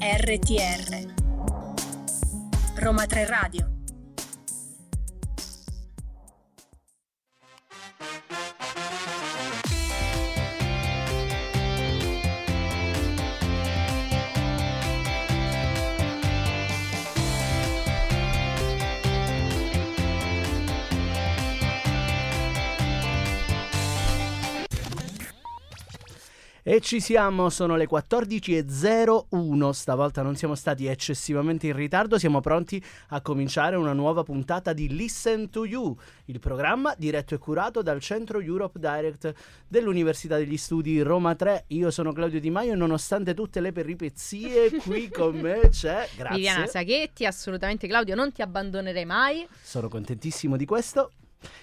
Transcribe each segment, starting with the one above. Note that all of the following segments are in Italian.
RTR Roma 3 Radio E ci siamo, sono le 14.01, stavolta non siamo stati eccessivamente in ritardo, siamo pronti a cominciare una nuova puntata di Listen to You, il programma diretto e curato dal Centro Europe Direct dell'Università degli Studi Roma 3. Io sono Claudio Di Maio e nonostante tutte le peripezie qui con me c'è, grazie. Viviana Saghetti, assolutamente Claudio, non ti abbandonerei mai. Sono contentissimo di questo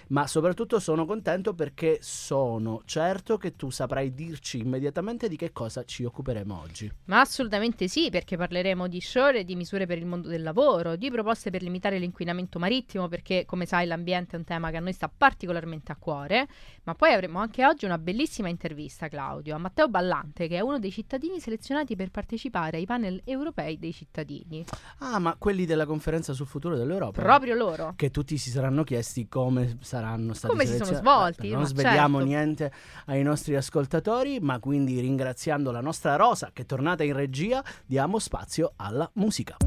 ma soprattutto sono contento perché sono certo che tu saprai dirci immediatamente di che cosa ci occuperemo oggi. Ma assolutamente sì, perché parleremo di shore e di misure per il mondo del lavoro, di proposte per limitare l'inquinamento marittimo, perché come sai l'ambiente è un tema che a noi sta particolarmente a cuore, ma poi avremo anche oggi una bellissima intervista, Claudio, a Matteo Ballante, che è uno dei cittadini selezionati per partecipare ai panel europei dei cittadini. Ah, ma quelli della conferenza sul futuro dell'Europa. Proprio loro. Che tutti si saranno chiesti come saranno stati Come si sono svolti? Non ma sveliamo certo. niente ai nostri ascoltatori, ma quindi ringraziando la nostra Rosa che è tornata in regia, diamo spazio alla musica.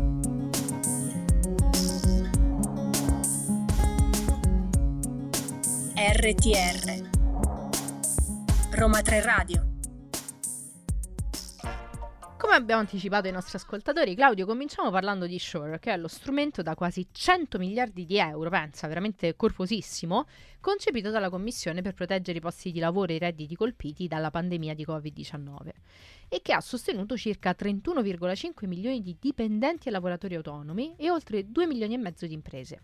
RTR Roma 3 Radio Come abbiamo anticipato ai nostri ascoltatori, Claudio, cominciamo parlando di Shore, che è lo strumento da quasi 100 miliardi di euro, pensa, veramente corposissimo, concepito dalla Commissione per proteggere i posti di lavoro e i redditi colpiti dalla pandemia di Covid-19 e che ha sostenuto circa 31,5 milioni di dipendenti e lavoratori autonomi e oltre 2 milioni e mezzo di imprese.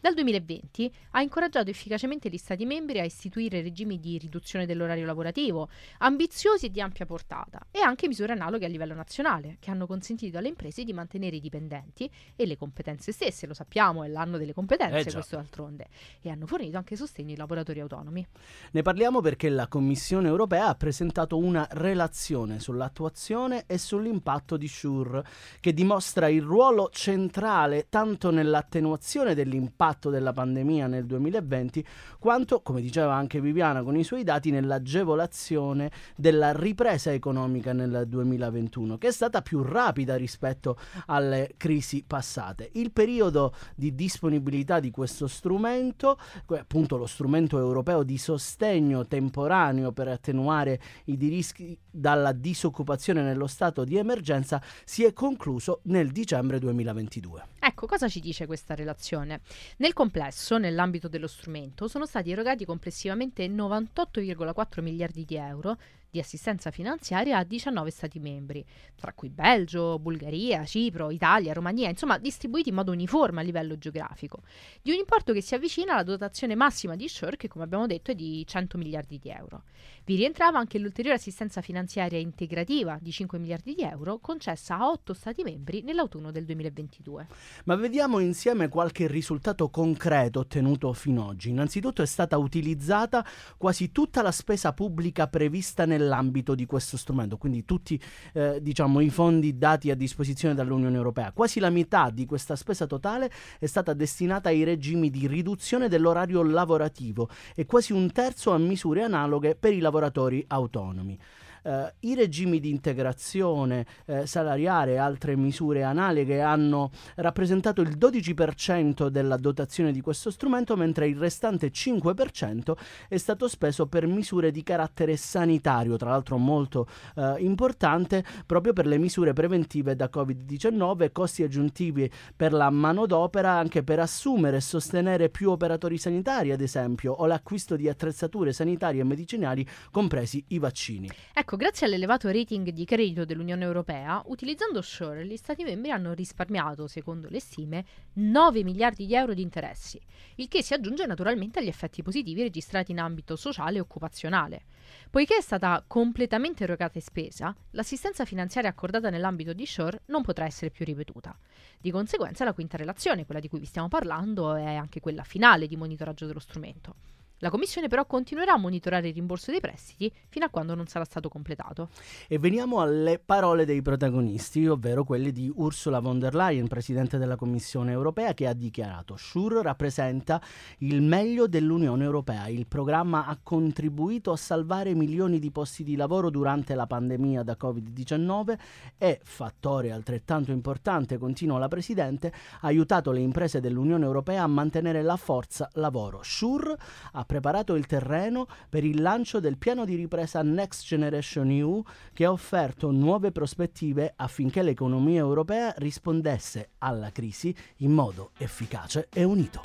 Dal 2020 ha incoraggiato efficacemente gli Stati membri a istituire regimi di riduzione dell'orario lavorativo, ambiziosi e di ampia portata, e anche misure analoghe a livello nazionale, che hanno consentito alle imprese di mantenere i dipendenti e le competenze stesse, lo sappiamo, è l'anno delle competenze Eh questo d'altronde, e hanno fornito anche sostegno ai lavoratori autonomi. Ne parliamo perché la Commissione europea ha presentato una relazione sull'attuazione e sull'impatto di SURE, che dimostra il ruolo centrale tanto nell'attenuazione dell'impatto della pandemia nel 2020, quanto, come diceva anche Viviana con i suoi dati, nell'agevolazione della ripresa economica nel 2021, che è stata più rapida rispetto alle crisi passate. Il periodo di disponibilità di questo strumento, appunto lo strumento europeo di sostegno temporaneo per attenuare i rischi dalla disoccupazione nello stato di emergenza, si è concluso nel dicembre 2022. Ecco, cosa ci dice questa relazione? Nel complesso, nell'ambito dello strumento, sono stati erogati complessivamente 98,4 miliardi di euro di assistenza finanziaria a 19 Stati membri, tra cui Belgio, Bulgaria, Cipro, Italia, Romania, insomma distribuiti in modo uniforme a livello geografico, di un importo che si avvicina alla dotazione massima di Shore che come abbiamo detto è di 100 miliardi di euro. Vi rientrava anche l'ulteriore assistenza finanziaria integrativa di 5 miliardi di euro concessa a 8 Stati membri nell'autunno del 2022. Ma vediamo insieme qualche risultato concreto ottenuto fino ad oggi. Innanzitutto è stata utilizzata quasi tutta la spesa pubblica prevista nell'ambito di questo strumento, quindi tutti eh, diciamo, i fondi dati a disposizione dall'Unione Europea. Quasi la metà di questa spesa totale è stata destinata ai regimi di riduzione dell'orario lavorativo e quasi un terzo a misure analoghe per i lavoratori autonomi. Eh, I regimi di integrazione eh, salariale e altre misure analoghe hanno rappresentato il 12% della dotazione di questo strumento, mentre il restante 5% è stato speso per misure di carattere sanitario, tra l'altro molto eh, importante, proprio per le misure preventive da Covid-19, costi aggiuntivi per la manodopera, anche per assumere e sostenere più operatori sanitari, ad esempio, o l'acquisto di attrezzature sanitarie e medicinali, compresi i vaccini. Ecco, grazie all'elevato rating di credito dell'Unione Europea, utilizzando Shore, gli Stati membri hanno risparmiato, secondo le stime, 9 miliardi di euro di interessi, il che si aggiunge naturalmente agli effetti positivi registrati in ambito sociale e occupazionale. Poiché è stata completamente erogata e spesa, l'assistenza finanziaria accordata nell'ambito di Shore non potrà essere più ripetuta. Di conseguenza la quinta relazione, quella di cui vi stiamo parlando, è anche quella finale di monitoraggio dello strumento. La Commissione però continuerà a monitorare il rimborso dei prestiti fino a quando non sarà stato completato. E veniamo alle parole dei protagonisti, ovvero quelle di Ursula von der Leyen, Presidente della Commissione europea, che ha dichiarato SURE rappresenta il meglio dell'Unione europea. Il programma ha contribuito a salvare milioni di posti di lavoro durante la pandemia da Covid-19 e, fattore altrettanto importante, continua la Presidente, ha aiutato le imprese dell'Unione europea a mantenere la forza lavoro. SURE ha preparato il terreno per il lancio del piano di ripresa Next Generation EU che ha offerto nuove prospettive affinché l'economia europea rispondesse alla crisi in modo efficace e unito.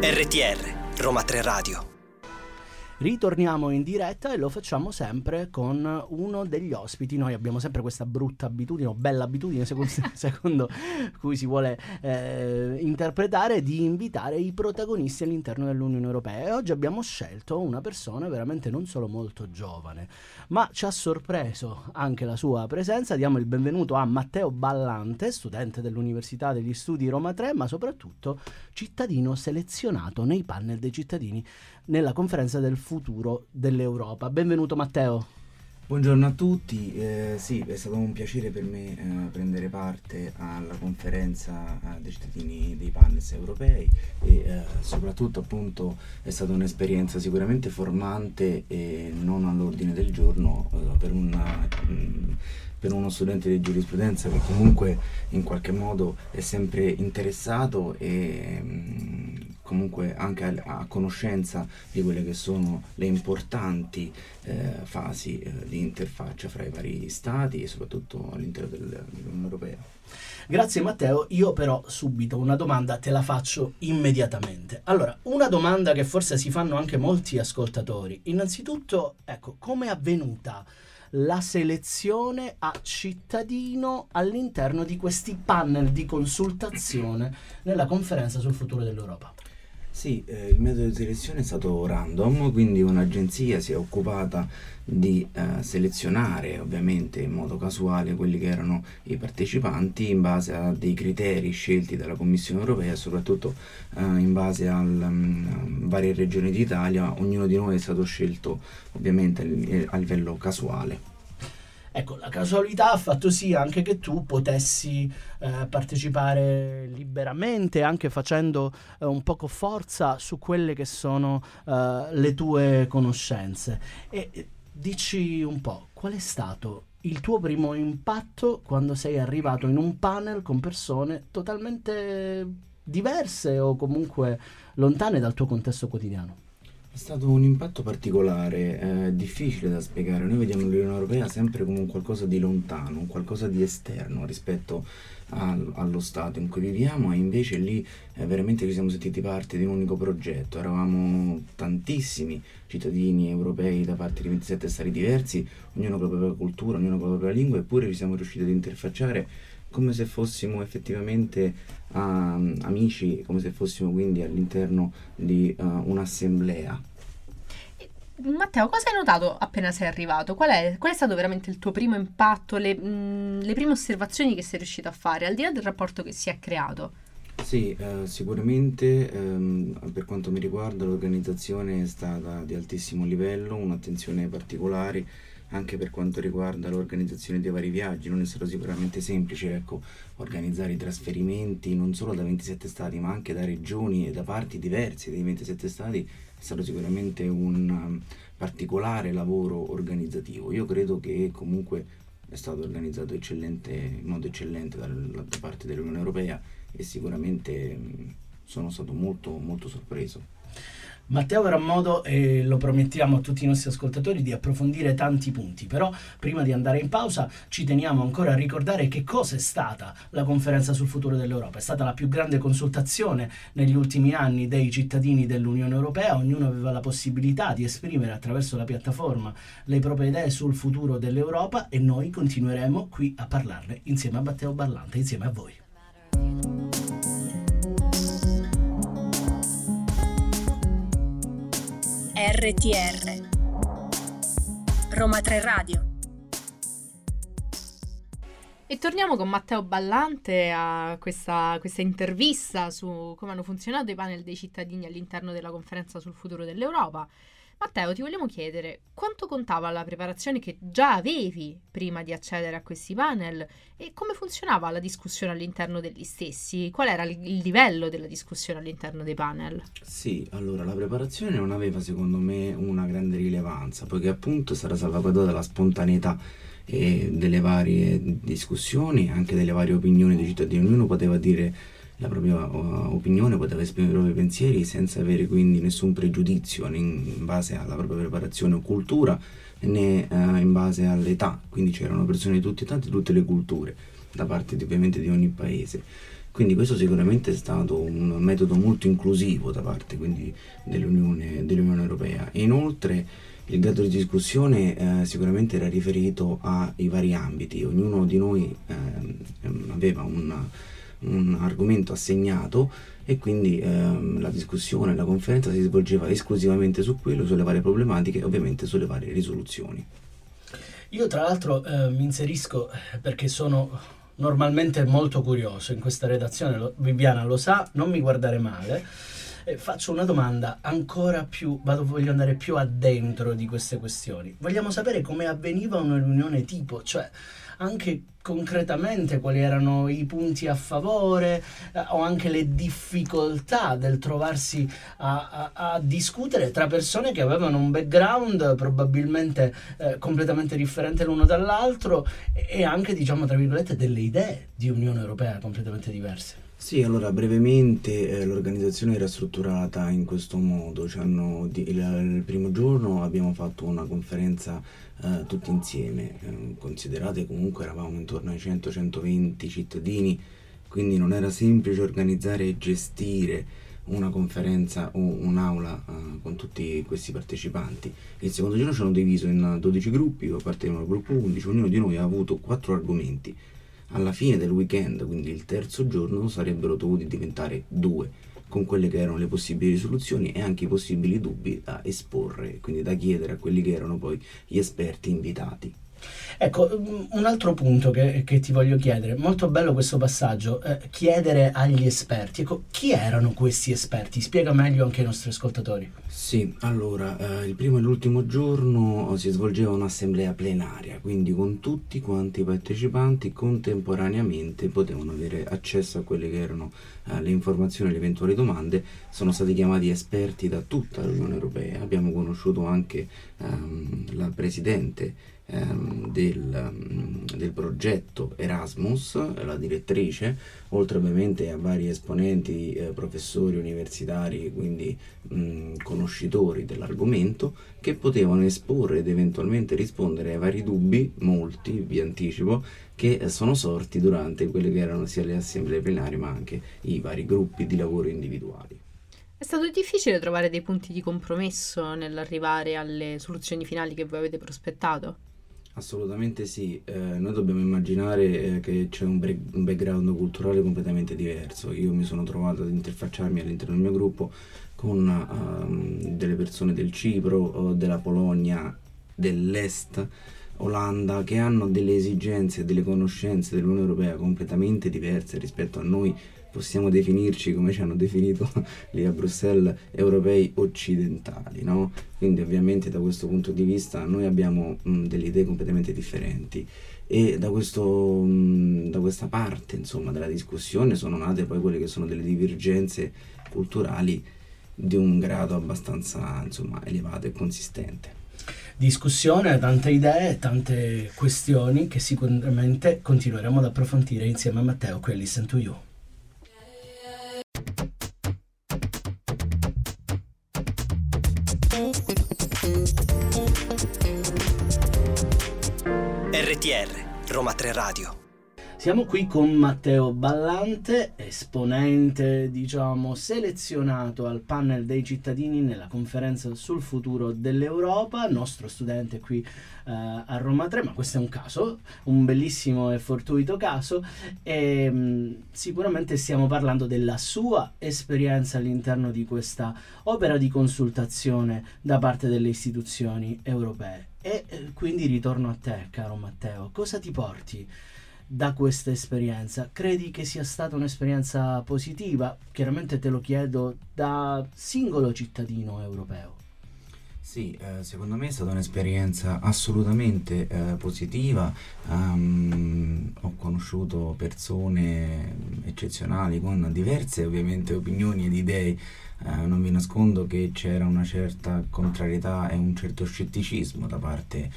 RTR Roma 3 Radio Ritorniamo in diretta e lo facciamo sempre con uno degli ospiti. Noi abbiamo sempre questa brutta abitudine, o bella abitudine, secondo, secondo cui si vuole eh, interpretare, di invitare i protagonisti all'interno dell'Unione Europea. E oggi abbiamo scelto una persona veramente non solo molto giovane, ma ci ha sorpreso anche la sua presenza. Diamo il benvenuto a Matteo Ballante, studente dell'Università degli Studi Roma 3, ma soprattutto cittadino selezionato nei panel dei cittadini nella conferenza del futuro dell'Europa. Benvenuto Matteo. Buongiorno a tutti, eh, sì è stato un piacere per me eh, prendere parte alla conferenza eh, dei cittadini dei panel europei e eh, soprattutto appunto è stata un'esperienza sicuramente formante e non all'ordine del giorno eh, per, una, mh, mm, per uno studente di giurisprudenza che comunque in qualche modo è sempre interessato e mm, comunque anche a, a, conoscenza di quelle che sono le importanti eh, fasi eh, di interfaccia fra i vari stati e soprattutto all'interno del, dell'Unione Europea. Grazie Matteo, io però subito una domanda te la faccio immediatamente. Allora, una domanda che forse si fanno anche molti ascoltatori. Innanzitutto, ecco, come è avvenuta la selezione a cittadino all'interno di questi panel di consultazione nella conferenza sul futuro dell'Europa? Sì, eh, il metodo di selezione è stato random, quindi un'agenzia si è occupata di eh, selezionare ovviamente in modo casuale quelli che erano i partecipanti in base a dei criteri scelti dalla Commissione europea soprattutto eh, in base a um, varie regioni d'Italia. Ognuno di noi è stato scelto ovviamente a livello casuale. Ecco, la casualità ha fatto sì anche che tu potessi eh, partecipare liberamente, anche facendo eh, un poco forza su quelle che sono eh, le tue conoscenze. E dici un po', qual è stato il tuo primo impatto quando sei arrivato in un panel con persone totalmente diverse o comunque lontane dal tuo contesto quotidiano? È stato un impatto particolare, eh, difficile da spiegare. Noi vediamo l'Unione Europea sempre come un qualcosa di lontano, un qualcosa di esterno rispetto al, allo Stato in cui viviamo e invece lì eh, veramente ci siamo sentiti parte di un unico progetto. Eravamo tantissimi cittadini europei da parte di 27 stati diversi, ognuno con la propria cultura, ognuno con la propria lingua, eppure ci siamo riusciti ad interfacciare come se fossimo effettivamente uh, amici, come se fossimo quindi all'interno di uh, un'assemblea. Matteo, cosa hai notato appena sei arrivato? Qual è, qual è stato veramente il tuo primo impatto, le, mh, mm, le, prime osservazioni che sei riuscito a fare, al di là del rapporto che si è creato? Sì, eh, sicuramente ehm, per quanto mi riguarda l'organizzazione è stata di altissimo livello, un'attenzione particolare anche per quanto riguarda l'organizzazione dei vari viaggi. Non è stato sicuramente semplice ecco, organizzare i trasferimenti non solo da 27 stati ma anche da regioni e da parti diverse dei 27 stati. È stato sicuramente un um, particolare lavoro organizzativo. Io credo che comunque è stato organizzato in modo eccellente da, parte dell'Unione Europea e sicuramente mh, sono stato molto, molto sorpreso. Matteo avrà modo, e lo promettiamo a tutti i nostri ascoltatori, di approfondire tanti punti, però prima di andare in pausa ci teniamo ancora a ricordare che cosa è stata la conferenza sul futuro dell'Europa. È stata la più grande consultazione negli ultimi anni dei cittadini dell'Unione Europea, ognuno aveva la possibilità di esprimere attraverso la piattaforma le proprie idee sul futuro dell'Europa e noi continueremo qui a parlarne insieme a Matteo Barlante, insieme a voi. RTR Roma 3 Radio E torniamo con Matteo Ballante a questa, questa, intervista su come hanno funzionato i panel dei cittadini all'interno della conferenza sul futuro dell'Europa. Matteo, ti vogliamo chiedere quanto contava la preparazione che già avevi prima di accedere a questi panel e come funzionava la discussione all'interno degli stessi? Qual era il livello della discussione all'interno dei panel? Sì, allora la preparazione non aveva secondo me una grande rilevanza, poiché appunto sarà salvaguardata la spontaneità e delle varie discussioni, anche delle varie opinioni dei cittadini. Ognuno poteva dire la propria uh, opinione, poteva esprimere i propri pensieri senza avere quindi nessun pregiudizio né in base alla propria preparazione o cultura né uh, in base all'età. Quindi c'erano persone di tutti e tutte le culture, da parte di, ovviamente di ogni paese. Quindi questo sicuramente è stato un metodo molto inclusivo da parte dell'Unione, dell'Unione Europea. Inoltre il grado di discussione eh, sicuramente era riferito ai vari ambiti, ognuno di noi eh, aveva un, un, argomento assegnato e quindi ehm, la discussione, la conferenza si svolgeva esclusivamente su quello, sulle varie problematiche e ovviamente sulle varie risoluzioni. Io tra l'altro eh, mi inserisco perché sono normalmente molto curioso in questa redazione, lo, Viviana lo sa, non mi guardare male eh, faccio una domanda ancora più, vado, voglio andare più addentro di queste questioni. Vogliamo sapere come avveniva una riunione tipo, cioè anche concretamente quali erano i punti a favore eh, o anche le difficoltà del trovarsi a, a, a, discutere tra persone che avevano un background probabilmente eh, completamente differente l'uno dall'altro e, anche diciamo tra virgolette delle idee di Unione Europea completamente diverse. Sì, allora brevemente eh, l'organizzazione era strutturata in questo modo, cioè, di, il, il, primo giorno abbiamo fatto una conferenza eh, tutti insieme, eh, considerate comunque eravamo intorno ai 100-120 cittadini, quindi non era semplice organizzare e gestire una conferenza o un'aula uh, con tutti questi partecipanti. Il secondo giorno ci hanno diviso in 12 gruppi, appartenevano al gruppo 11, ognuno di noi ha avuto 4 argomenti alla fine del weekend, quindi il terzo giorno, sarebbero dovuti diventare due, con quelle che erano le possibili risoluzioni e anche i possibili dubbi da esporre, quindi da chiedere a quelli che erano poi gli esperti invitati. Ecco, un altro punto che, che, ti voglio chiedere, molto bello questo passaggio, eh, chiedere agli esperti. Ecco, chi erano questi esperti? Spiega meglio anche ai nostri ascoltatori. Sì, allora, eh, il primo e l'ultimo giorno si svolgeva un'assemblea plenaria, quindi con tutti quanti i partecipanti contemporaneamente potevano avere accesso a quelle che erano eh, le informazioni e le eventuali domande. Sono stati chiamati esperti da tutta l'Unione Europea, abbiamo conosciuto anche ehm, la Presidente ehm, del, mm, del, progetto Erasmus, la direttrice, oltre ovviamente a vari esponenti, eh, professori universitari, quindi mh, mm, conoscitori dell'argomento, che potevano esporre ed eventualmente rispondere ai vari dubbi, molti, vi anticipo, che sono sorti durante quelle che erano sia le assemblee plenarie ma anche i vari gruppi di lavoro individuali. È stato difficile trovare dei punti di compromesso nell'arrivare alle soluzioni finali che voi avete prospettato? Assolutamente sì, eh, noi dobbiamo immaginare eh, che c'è un, bre- un, background culturale completamente diverso. Io mi sono trovato ad interfacciarmi all'interno del mio gruppo con uh, delle persone del Cipro, della Polonia, dell'Est, Olanda, che hanno delle esigenze delle conoscenze dell'Unione Europea completamente diverse rispetto a noi possiamo definirci come ci hanno definito lì a Bruxelles europei occidentali, no? Quindi ovviamente da questo punto di vista noi abbiamo mh, delle idee completamente differenti e da, questo, mh, da questa parte insomma della discussione sono nate poi quelle che sono delle divergenze culturali di un grado abbastanza insomma elevato e consistente discussione, tante idee, tante questioni che sicuramente continueremo ad approfondire insieme a Matteo qui a Listen to You. RTR Roma 3 Radio siamo qui con Matteo Ballante, esponente, diciamo, selezionato al panel dei cittadini nella conferenza sul futuro dell'Europa, nostro studente qui uh, a Roma 3, ma questo è un caso, un bellissimo e fortuito caso e um, sicuramente stiamo parlando della sua esperienza all'interno di questa opera di consultazione da parte delle istituzioni europee. E eh, quindi ritorno a te, caro Matteo, cosa ti porti? Da questa esperienza. Credi che sia stata un'esperienza positiva? Chiaramente te lo chiedo da singolo cittadino europeo. Sì, eh, secondo me è stata un'esperienza assolutamente eh, positiva. Um, ho conosciuto persone eccezionali con diverse ovviamente opinioni ed idee. Eh, non vi nascondo che c'era una certa contrarietà e un certo scetticismo da parte eh,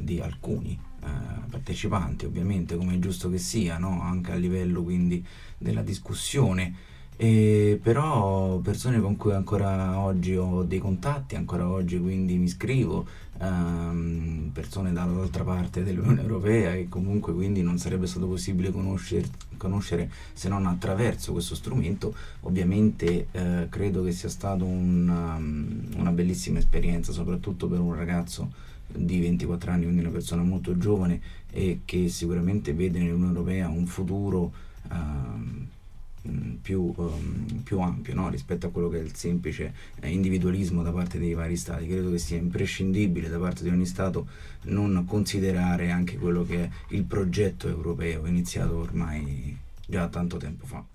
di alcuni eh, partecipanti, ovviamente come è giusto che sia, no? anche a livello quindi della discussione e però persone con cui ancora oggi ho dei contatti, ancora oggi quindi mi scrivo, ehm, persone dall'altra parte dell'Unione Europea e comunque quindi non sarebbe stato possibile conoscere, conoscere se non attraverso questo strumento, ovviamente eh, credo che sia stata un, um, una bellissima esperienza, soprattutto per un ragazzo di 24 anni, quindi una persona molto giovane e che sicuramente vede nell'Unione Europea un futuro. Mm, più, um, più, ampio no? rispetto a quello che è il semplice eh, individualismo da parte dei vari stati. Credo che sia imprescindibile da parte di ogni Stato non considerare anche quello che è il progetto europeo iniziato ormai già tanto tempo fa.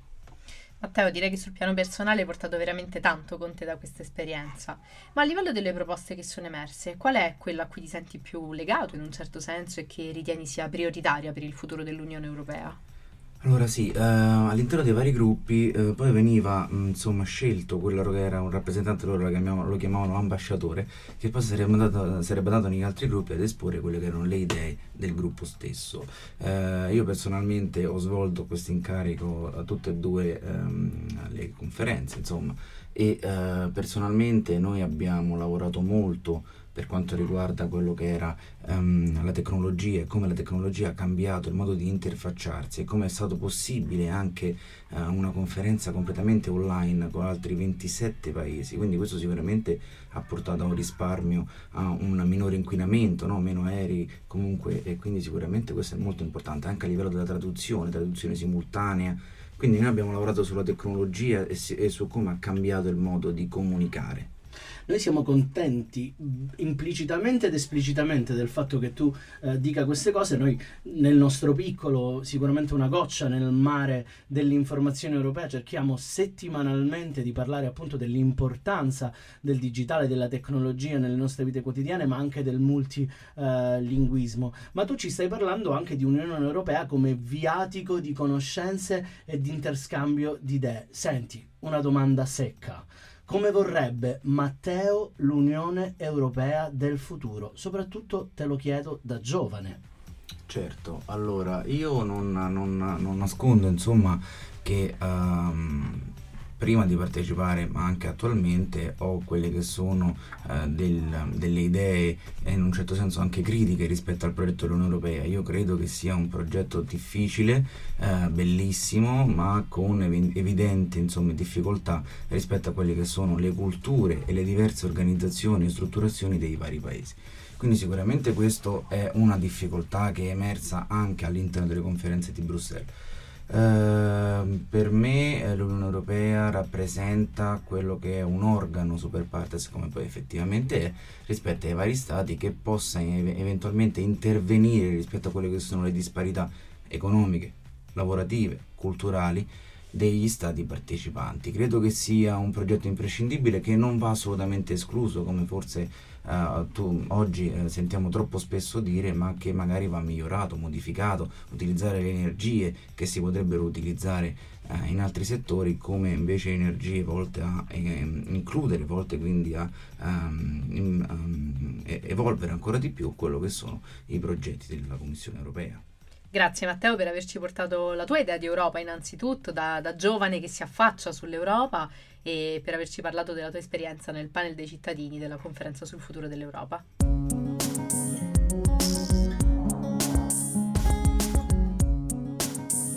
Matteo, direi che sul piano personale hai portato veramente tanto con te da questa esperienza, ma a livello delle proposte che sono emerse, qual è quella a cui ti senti più legato in un certo senso e che ritieni sia prioritaria per il futuro dell'Unione Europea? Allora sì, eh, all'interno dei vari gruppi eh, poi veniva mh, insomma scelto quello che era un rappresentante loro, lo chiamavano, lo chiamavano ambasciatore, che poi sarebbe andato, sarebbe andato negli altri gruppi ad esporre quelle che erano le idee del gruppo stesso. Eh, io personalmente ho svolto questo incarico a tutte e due ehm, le conferenze, insomma, e eh, personalmente noi abbiamo lavorato molto per quanto riguarda quello che era um, la tecnologia e come la tecnologia ha cambiato il modo di interfacciarsi e come è stato possibile anche uh, una conferenza completamente online con altri 27 paesi. Quindi questo sicuramente ha portato a un risparmio, a un minore inquinamento, no? meno aerei comunque e quindi sicuramente questo è molto importante anche a livello della traduzione, traduzione simultanea. Quindi noi abbiamo lavorato sulla tecnologia e, si, e su come ha cambiato il modo di comunicare. Noi siamo contenti implicitamente ed esplicitamente del fatto che tu eh, dica queste cose. Noi nel nostro piccolo, sicuramente una goccia nel mare dell'informazione europea, cerchiamo settimanalmente di parlare appunto dell'importanza del digitale, della tecnologia nelle nostre vite quotidiane, ma anche del multilinguismo. Eh, ma tu ci stai parlando anche di Unione Europea come viatico di conoscenze e di interscambio di idee. Senti, una domanda secca come vorrebbe Matteo l'Unione Europea del futuro? Soprattutto te lo chiedo da giovane. Certo, allora io non, non, non nascondo insomma che um, prima di partecipare, ma anche attualmente, ho quelle che sono eh, del, delle idee e in un certo senso anche critiche rispetto al progetto dell'Unione Europea. Io credo che sia un progetto difficile, eh, bellissimo, ma con ev- evidenti insomma, difficoltà rispetto a quelle che sono le culture e le diverse organizzazioni e strutturazioni dei vari paesi. Quindi sicuramente questa è una difficoltà che è emersa anche all'interno delle conferenze di Bruxelles Ehm, per me eh, l'Unione Europea rappresenta quello che è un organo super partes, come poi effettivamente è, rispetto ai vari stati che possa ev- eventualmente intervenire rispetto a quelle che sono le disparità economiche, lavorative, culturali degli stati partecipanti. Credo che sia un progetto imprescindibile che non va assolutamente escluso, come forse uh, tu, oggi uh, sentiamo troppo spesso dire, ma che magari va migliorato, modificato, utilizzare le energie che si potrebbero utilizzare uh, in altri settori come invece energie volte a eh, includere, volte quindi a um, evolvere ancora di più quello che sono i progetti della Commissione europea. Grazie Matteo per averci portato la tua idea di Europa innanzitutto, da, da, giovane che si affaccia sull'Europa e per averci parlato della tua esperienza nel panel dei cittadini della conferenza sul futuro dell'Europa.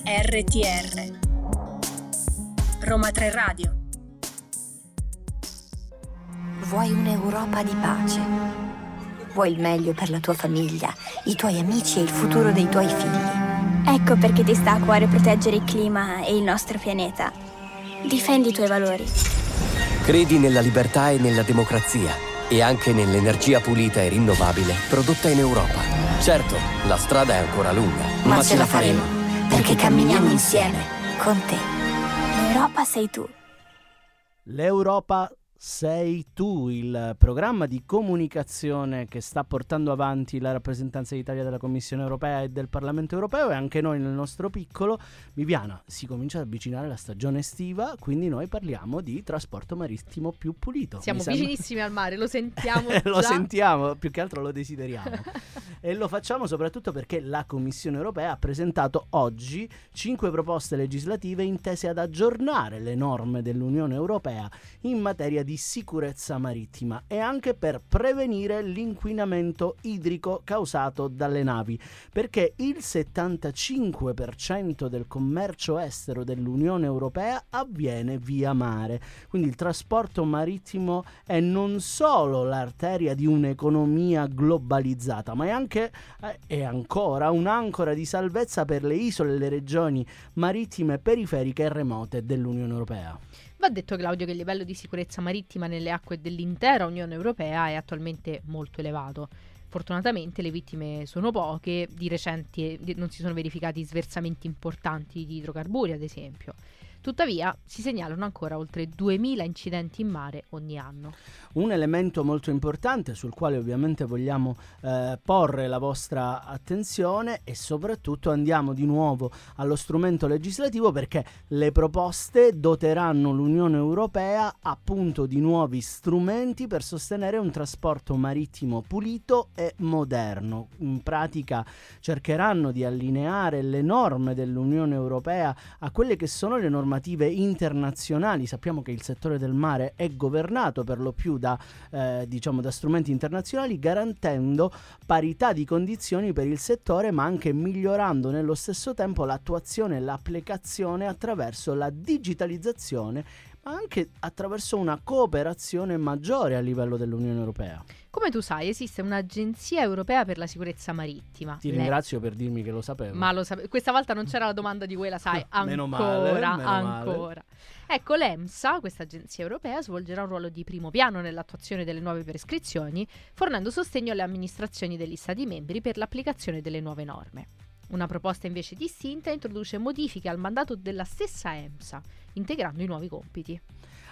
RTR Roma 3 Radio Vuoi un'Europa di pace? Vuoi il meglio per la tua famiglia, i tuoi amici e il futuro dei tuoi figli. Ecco perché ti sta a cuore proteggere il clima e il nostro pianeta. Difendi i tuoi valori. Credi nella libertà e nella democrazia e anche nell'energia pulita e rinnovabile prodotta in Europa. Certo, la strada è ancora lunga, ma, ma ce la faremo. faremo. perché camminiamo insieme, con te. L'Europa sei tu. L'Europa sei tu, il programma di comunicazione che sta portando avanti la rappresentanza d'Italia della Commissione europea e del Parlamento europeo e anche noi nel nostro piccolo. Viviana, si comincia ad avvicinare la stagione estiva, quindi noi parliamo di trasporto marittimo più pulito. Siamo vicinissimi al mare, lo sentiamo lo sentiamo, più che altro lo desideriamo. e lo facciamo soprattutto perché la Commissione europea ha presentato oggi cinque proposte legislative intese ad aggiornare le norme dell'Unione europea in materia di sicurezza marittima e anche per prevenire l'inquinamento idrico causato dalle navi, perché il 75% del commercio estero dell'Unione europea avviene via mare. Quindi il trasporto marittimo è non solo l'arteria di un'economia globalizzata, ma è anche eh, e ancora un'ancora di salvezza per le isole e le regioni marittime periferiche e remote dell'Unione Europea. Va detto Claudio che il livello di sicurezza marittima nelle acque dell'intera Unione Europea è attualmente molto elevato. Fortunatamente le vittime sono poche, di recente non si sono verificati sversamenti importanti di idrocarburi ad esempio. Tuttavia si segnalano ancora oltre 2000 incidenti in mare ogni anno. Un elemento molto importante sul quale ovviamente vogliamo eh, porre la vostra attenzione e soprattutto andiamo di nuovo allo strumento legislativo perché le proposte doteranno l'Unione Europea appunto di nuovi strumenti per sostenere un trasporto marittimo pulito e moderno. In pratica cercheranno di allineare le norme dell'Unione Europea a quelle che sono le normative internazionali. Sappiamo che il settore del mare è governato per lo più da, eh, diciamo, da strumenti internazionali, garantendo parità di condizioni per il settore, ma anche migliorando nello stesso tempo l'attuazione e l'applicazione attraverso la digitalizzazione ma anche attraverso una cooperazione maggiore a livello dell'Unione Europea. Come tu sai, esiste un'agenzia europea per la sicurezza marittima. Ti l'E- ringrazio per dirmi che lo sapevo. Ma lo sape- questa volta non c'era la domanda di quella, sai, ancora, Meno male, meno male. ancora. Ecco, l'EMSA, questa agenzia europea, svolgerà un ruolo di primo piano nell'attuazione delle nuove prescrizioni, fornendo sostegno alle amministrazioni degli Stati membri per l'applicazione delle nuove norme. Una proposta invece distinta introduce modifiche al mandato della stessa EMSA, integrando i nuovi compiti.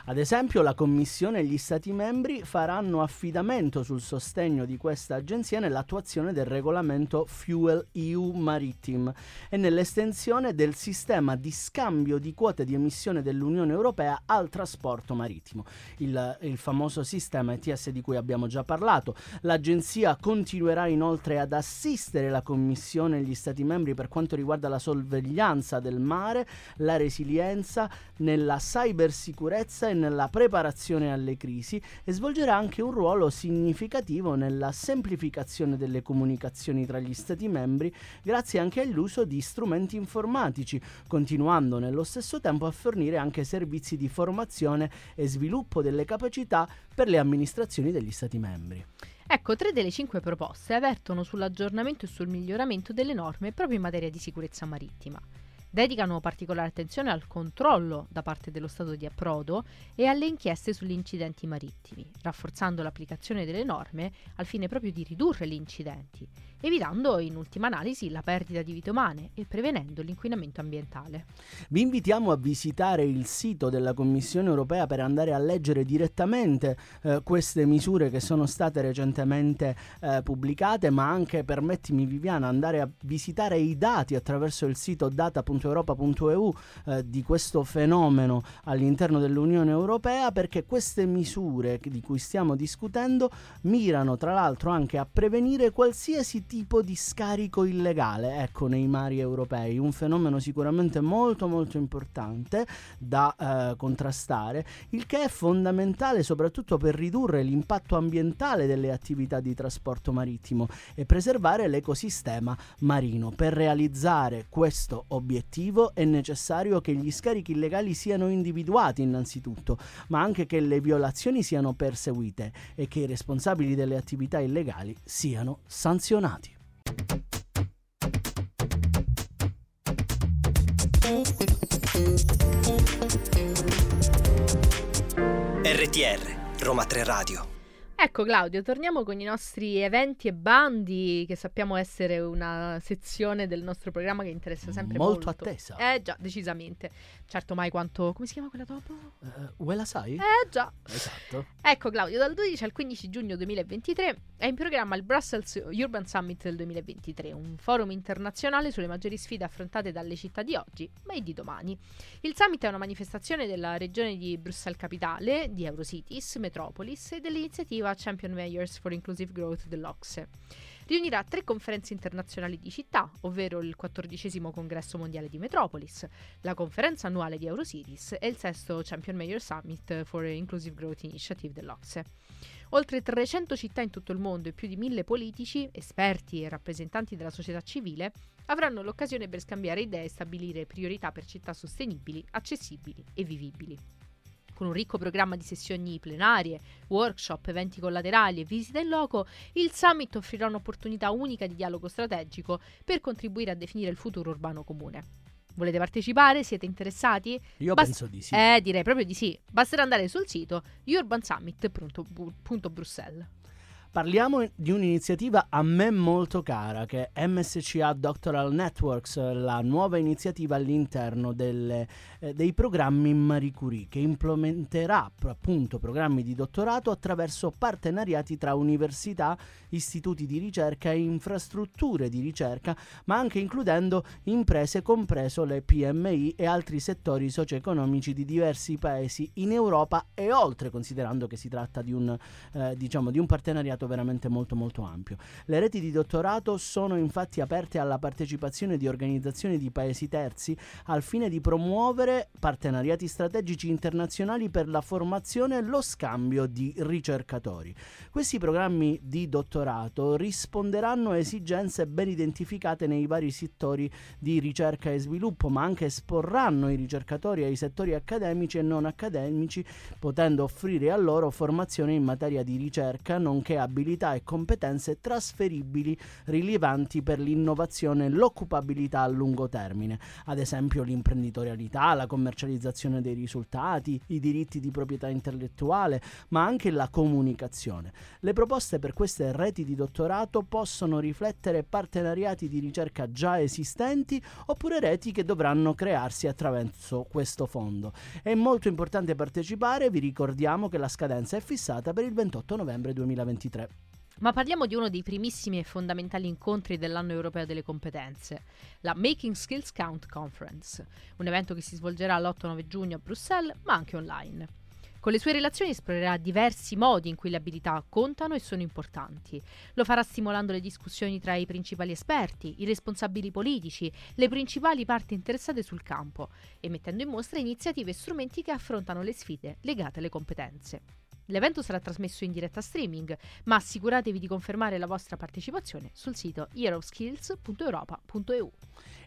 Ad esempio, la Commissione e gli Stati membri faranno affidamento sul sostegno di questa agenzia nell'attuazione del regolamento Fuel EU Maritime e nell'estensione del sistema di scambio di quote di emissione dell'Unione Europea al trasporto marittimo, il, il famoso sistema ETS di cui abbiamo già parlato. L'agenzia continuerà inoltre ad assistere la Commissione e gli Stati membri per quanto riguarda la sorveglianza del mare, la resilienza, nella cybersicurezza e nella preparazione alle crisi e svolgerà anche un ruolo significativo nella semplificazione delle comunicazioni tra gli Stati membri grazie anche all'uso di strumenti informatici, continuando nello stesso tempo a fornire anche servizi di formazione e sviluppo delle capacità per le amministrazioni degli Stati membri. Ecco, tre delle cinque proposte avvertono sull'aggiornamento e sul miglioramento delle norme proprio in materia di sicurezza marittima. Dedicano particolare attenzione al controllo da parte dello Stato di approdo e alle inchieste sugli incidenti marittimi, rafforzando l'applicazione delle norme al fine proprio di ridurre gli incidenti, evitando in ultima analisi la perdita di vite umane e prevenendo l'inquinamento ambientale. Vi invitiamo a visitare il sito della Commissione europea per andare a leggere direttamente eh, queste misure che sono state recentemente eh, pubblicate, ma anche, permettimi Viviana, andare a visitare i dati attraverso il sito data.europa.eu eh, di questo fenomeno all'interno dell'Unione Europea, perché queste misure di cui stiamo discutendo mirano tra l'altro anche a prevenire qualsiasi tipo di scarico illegale, ecco, nei mari europei, un fenomeno sicuramente molto molto importante da eh, contrastare, il che è fondamentale soprattutto per ridurre l'impatto ambientale delle attività di trasporto marittimo e preservare l'ecosistema marino. Per realizzare questo obiettivo è necessario che gli scarichi illegali siano individuati innanzitutto, ma anche che le violazioni siano perseguite e che i responsabili delle attività illegali siano sanzionati. RTR, Roma 3 Radio. Ecco Claudio, torniamo con i nostri eventi e bandi che sappiamo essere una sezione del nostro programma che interessa sempre molto. Molto attesa. Eh già, decisamente. Certo mai quanto... come si chiama quella dopo? Eh, vuoi la sai? Eh già. Esatto. Ecco Claudio, dal 12 al 15 giugno 2023 è in programma il Brussels Urban Summit del 2023, un forum internazionale sulle maggiori sfide affrontate dalle città di oggi, ma e di domani. Il summit è una manifestazione della regione di Bruxelles Capitale, di Eurocities, Metropolis e dell'iniziativa Champion Mayors for Inclusive Growth dell'Ocse. Riunirà tre conferenze internazionali di città, ovvero il quattordicesimo congresso mondiale di Metropolis, la conferenza annuale di Eurocities e il sesto Champion Mayor Summit for Inclusive Growth Initiative dell'Ocse. Oltre 300 città in tutto il mondo e più di mille politici, esperti e rappresentanti della società civile avranno l'occasione per scambiare idee e stabilire priorità per città sostenibili, accessibili e vivibili con un ricco programma di sessioni plenarie, workshop, eventi collaterali e visite in loco, il summit offrirà un'opportunità unica di dialogo strategico per contribuire a definire il futuro urbano comune. Volete partecipare? Siete interessati? Io Bas- penso di sì. Eh, direi proprio di sì. Basterà andare sul sito urbansummit.brussels. Parliamo di un'iniziativa a me molto cara che è MSCA Doctoral Networks, la nuova iniziativa all'interno delle, eh, dei programmi Marie Curie che implementerà appunto programmi di dottorato attraverso partenariati tra università, istituti di ricerca e infrastrutture di ricerca, ma anche includendo imprese compreso le PMI e altri settori socio-economici di diversi paesi in Europa e oltre, considerando che si tratta di un, eh, diciamo, di un partenariato veramente molto molto ampio. Le reti di dottorato sono infatti aperte alla partecipazione di organizzazioni di paesi terzi al fine di promuovere partenariati strategici internazionali per la formazione e lo scambio di ricercatori. Questi programmi di dottorato risponderanno a esigenze ben identificate nei vari settori di ricerca e sviluppo, ma anche esporranno i ricercatori ai settori accademici e non accademici, potendo offrire a loro formazione in materia di ricerca, nonché abilità e competenze trasferibili rilevanti per l'innovazione e l'occupabilità a lungo termine, ad esempio l'imprenditorialità, la commercializzazione dei risultati, i diritti di proprietà intellettuale, ma anche la comunicazione. Le proposte per queste reti di dottorato possono riflettere partenariati di ricerca già esistenti oppure reti che dovranno crearsi attraverso questo fondo. È molto importante partecipare, vi ricordiamo che la scadenza è fissata per il 28 novembre 2023. Ma parliamo di uno dei primissimi e fondamentali incontri dell'anno europeo delle competenze, la Making Skills Count Conference, un evento che si svolgerà l'8-9 giugno a Bruxelles, ma anche online. Con le sue relazioni esplorerà diversi modi in cui le abilità contano e sono importanti. Lo farà stimolando le discussioni tra i principali esperti, i responsabili politici, le principali parti interessate sul campo e mettendo in mostra iniziative e strumenti che affrontano le sfide legate alle competenze. L'evento sarà trasmesso in diretta streaming, ma assicuratevi di confermare la vostra partecipazione sul sito heroskills.europa.eu.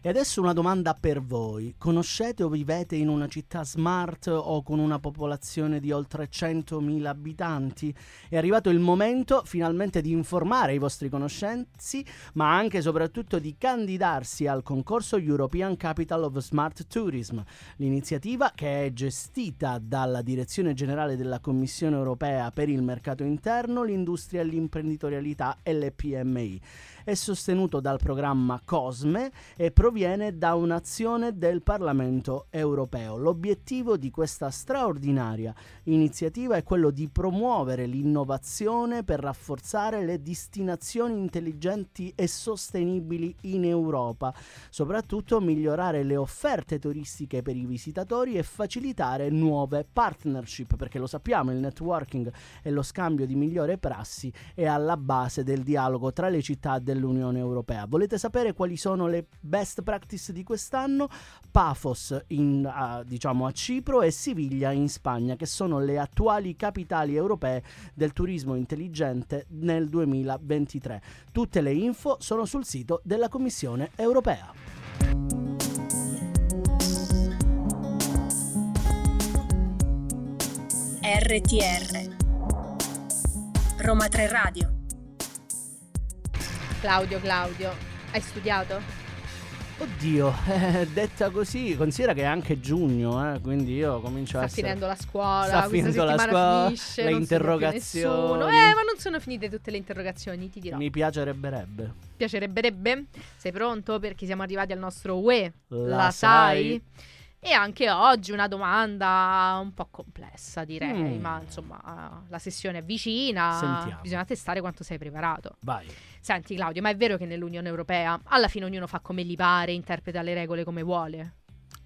E adesso una domanda per voi. Conoscete o vivete in una città smart o con una popolazione di oltre 100.000 abitanti? È arrivato il momento finalmente di informare i vostri conoscenzi, ma anche e soprattutto di candidarsi al concorso European Capital of Smart Tourism, l'iniziativa che è gestita dalla Direzione Generale della Commissione Europea per il mercato interno, l'industria, l'imprenditorialità e le PMI è sostenuto dal programma COSME e proviene da un'azione del Parlamento europeo. L'obiettivo di questa straordinaria iniziativa è quello di promuovere l'innovazione per rafforzare le destinazioni intelligenti e sostenibili in Europa, soprattutto migliorare le offerte turistiche per i visitatori e facilitare nuove partnership, perché lo sappiamo, il networking e lo scambio di migliori prassi è alla base del dialogo tra le città dell'Unione Europea. Volete sapere quali sono le best practice di quest'anno? Pafos in, a, diciamo a Cipro e Siviglia in Spagna, che sono le attuali capitali europee del turismo intelligente nel 2023. Tutte le info sono sul sito della Commissione europea. RTR Roma 3 Radio Claudio, Claudio, hai studiato? Oddio, eh, detta così, considera che è anche giugno, eh, quindi io comincio Sta a essere... finendo la scuola, Sta finendo la scuola, finisce, le interrogazioni. Eh, ma non sono finite tutte le interrogazioni, ti dirò. Mi piacerebbe. Piacerebbe? Sei pronto? Perché siamo arrivati al nostro UE. La La, sai? sai? E anche oggi una domanda un po' complessa, direi, Mm. ma insomma, la sessione è vicina, Sentiamo. bisogna testare quanto sei preparato. Vai. Senti Claudio, ma è vero che nell'Unione Europea alla fine ognuno fa come gli pare, interpreta le regole come vuole?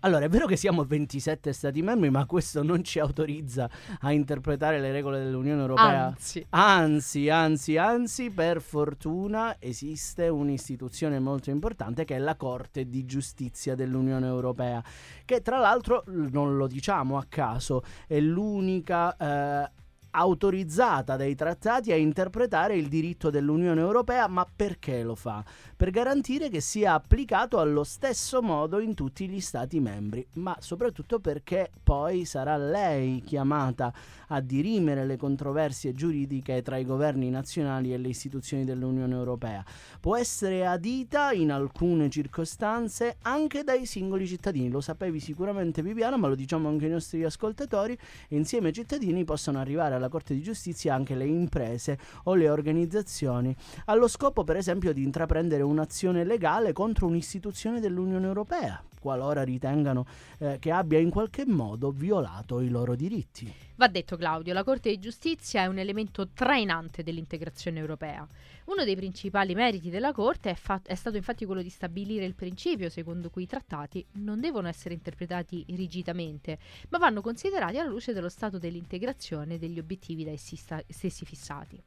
Allora, è vero che siamo 27 Stati membri, ma questo non ci autorizza a interpretare le regole dell'Unione Europea. Anzi, Anzi, anzi, anzi, per fortuna esiste un'istituzione molto importante che è la Corte di Giustizia dell'Unione Europea, che tra l'altro, non lo diciamo a caso, è l'unica eh, autorizzata dai trattati a interpretare il diritto dell'Unione Europea, ma perché lo fa? Per garantire che sia applicato allo stesso modo in tutti gli Stati membri, ma soprattutto perché poi sarà lei chiamata a dirimere le controversie giuridiche tra i governi nazionali e le istituzioni dell'Unione Europea. Può essere adita in alcune circostanze anche dai singoli cittadini. Lo sapevi sicuramente Viviana, ma lo diciamo anche ai nostri ascoltatori. Insieme ai cittadini possono arrivare alla Corte di Giustizia anche le imprese o le organizzazioni, allo scopo per esempio di intraprendere un'azione legale contro un'istituzione dell'Unione Europea, qualora ritengano eh, che abbia in qualche modo violato i loro diritti. va detto Claudio, la Corte di Giustizia è un elemento trainante dell'integrazione europea. Uno dei principali meriti della Corte è, fa- è stato infatti quello di stabilire il principio secondo cui i trattati non devono essere interpretati rigidamente, ma vanno considerati alla luce dello stato dell'integrazione e degli obiettivi da essi sta- stessi fissati.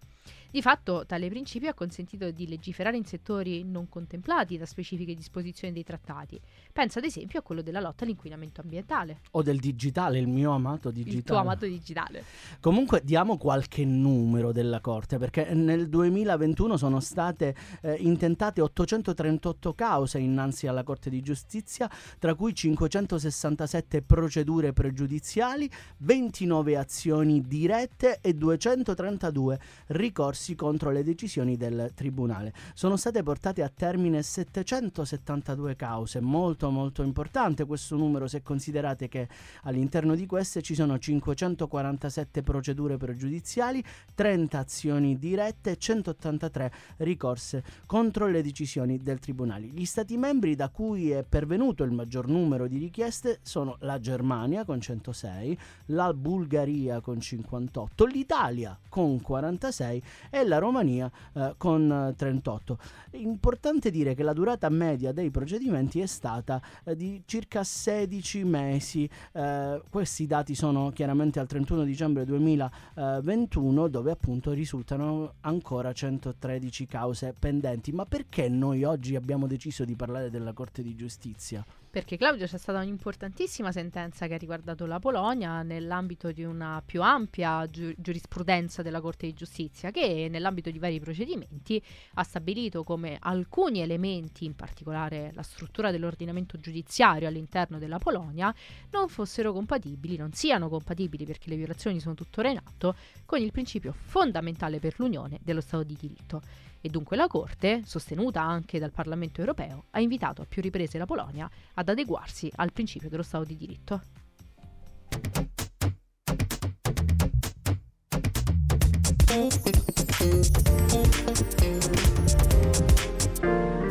Di fatto, tale principio ha consentito di legiferare in settori non contemplati da specifiche disposizioni dei trattati. Pensa ad esempio a quello della lotta all'inquinamento ambientale, O del digitale, il mio amato digitale. il tuo amato digitale. Comunque diamo qualche numero della Corte, perché nel 2021 sono state eh, intentate 838 cause innanzi alla Corte di Giustizia, tra cui 567 procedure pregiudiziali, 29 azioni dirette e 232 ricorsi contro le decisioni del Tribunale. Sono state portate a termine 772 cause, molto molto importante questo numero se considerate che all'interno di queste ci sono 547 procedure pregiudiziali, 30 azioni dirette e 183 ricorse contro le decisioni del Tribunale. Gli Stati membri da cui è pervenuto il maggior numero di richieste sono la Germania con 106, la Bulgaria con 58, l'Italia con 46 e la Romania eh, con eh, 38. Importante dire che la durata media dei procedimenti è stata eh, di circa 16 mesi. Eh, questi dati sono chiaramente al 31 dicembre 2021 dove appunto risultano ancora 113 cause pendenti. Ma perché noi oggi abbiamo deciso di parlare della Corte di Giustizia? Perché Claudio c'è stata un'importantissima sentenza che ha riguardato la Polonia nell'ambito di una più ampia giu- giurisprudenza della Corte di Giustizia che nell'ambito di vari procedimenti ha stabilito come alcuni elementi, in particolare la struttura dell'ordinamento giudiziario all'interno della Polonia, non fossero compatibili, non siano compatibili perché le violazioni sono tuttora in atto, con il principio fondamentale per l'Unione dello Stato di diritto. E dunque la Corte, sostenuta anche dal Parlamento europeo, ha invitato a più riprese la Polonia ad adeguarsi al principio dello Stato di diritto.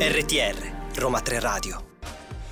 RTR, Roma 3 Radio.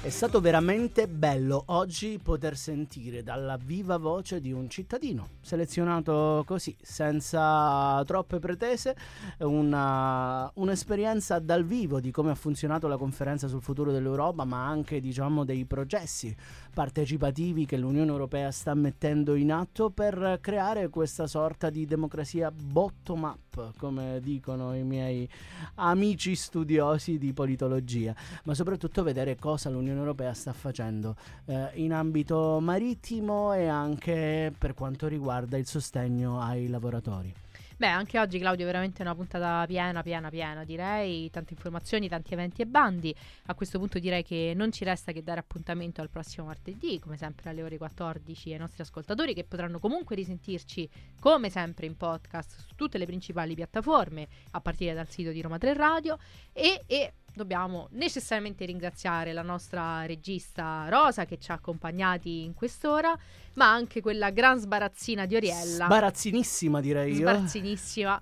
È stato veramente bello oggi poter sentire dalla viva voce di un cittadino, selezionato così, senza troppe pretese, una- un'esperienza dal vivo di come ha funzionato la conferenza sul futuro dell'Europa, ma anche diciamo dei processi partecipativi che l'Unione Europea sta mettendo in atto per creare questa sorta di democrazia bottom come dicono i miei amici studiosi di politologia ma soprattutto vedere cosa l'Unione Europea sta facendo eh, in ambito marittimo e anche per quanto riguarda il sostegno ai lavoratori. Beh, anche oggi Claudio è veramente una puntata piena, piena, piena, direi, tante informazioni, tanti eventi e bandi. A questo punto direi che non ci resta che dare appuntamento al prossimo martedì, come sempre alle ore 14 ai nostri ascoltatori che potranno comunque risentirci come sempre in podcast su tutte le principali piattaforme, a partire dal sito di Roma 3 Radio e, e dobbiamo necessariamente ringraziare la nostra regista Rosa che ci ha accompagnati in quest'ora, ma anche quella gran sbarazzina di Oriella. Sbarazzinissima direi io. Sbarazzinissima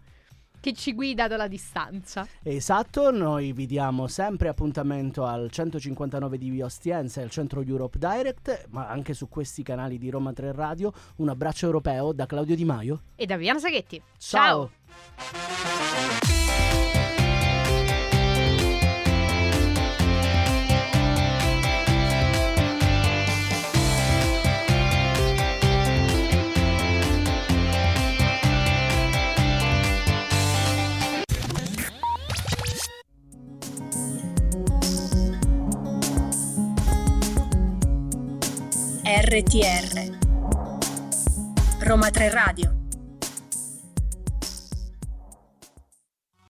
che ci guida dalla distanza. Esatto, noi vi diamo sempre appuntamento al 159 di Via Ostiense e al centro Europe Direct, ma anche su questi canali di Roma 3 Radio. Un abbraccio europeo da Claudio Di Maio e da Viviana Saghetti. Ciao. Ciao. RTR Roma 3 Radio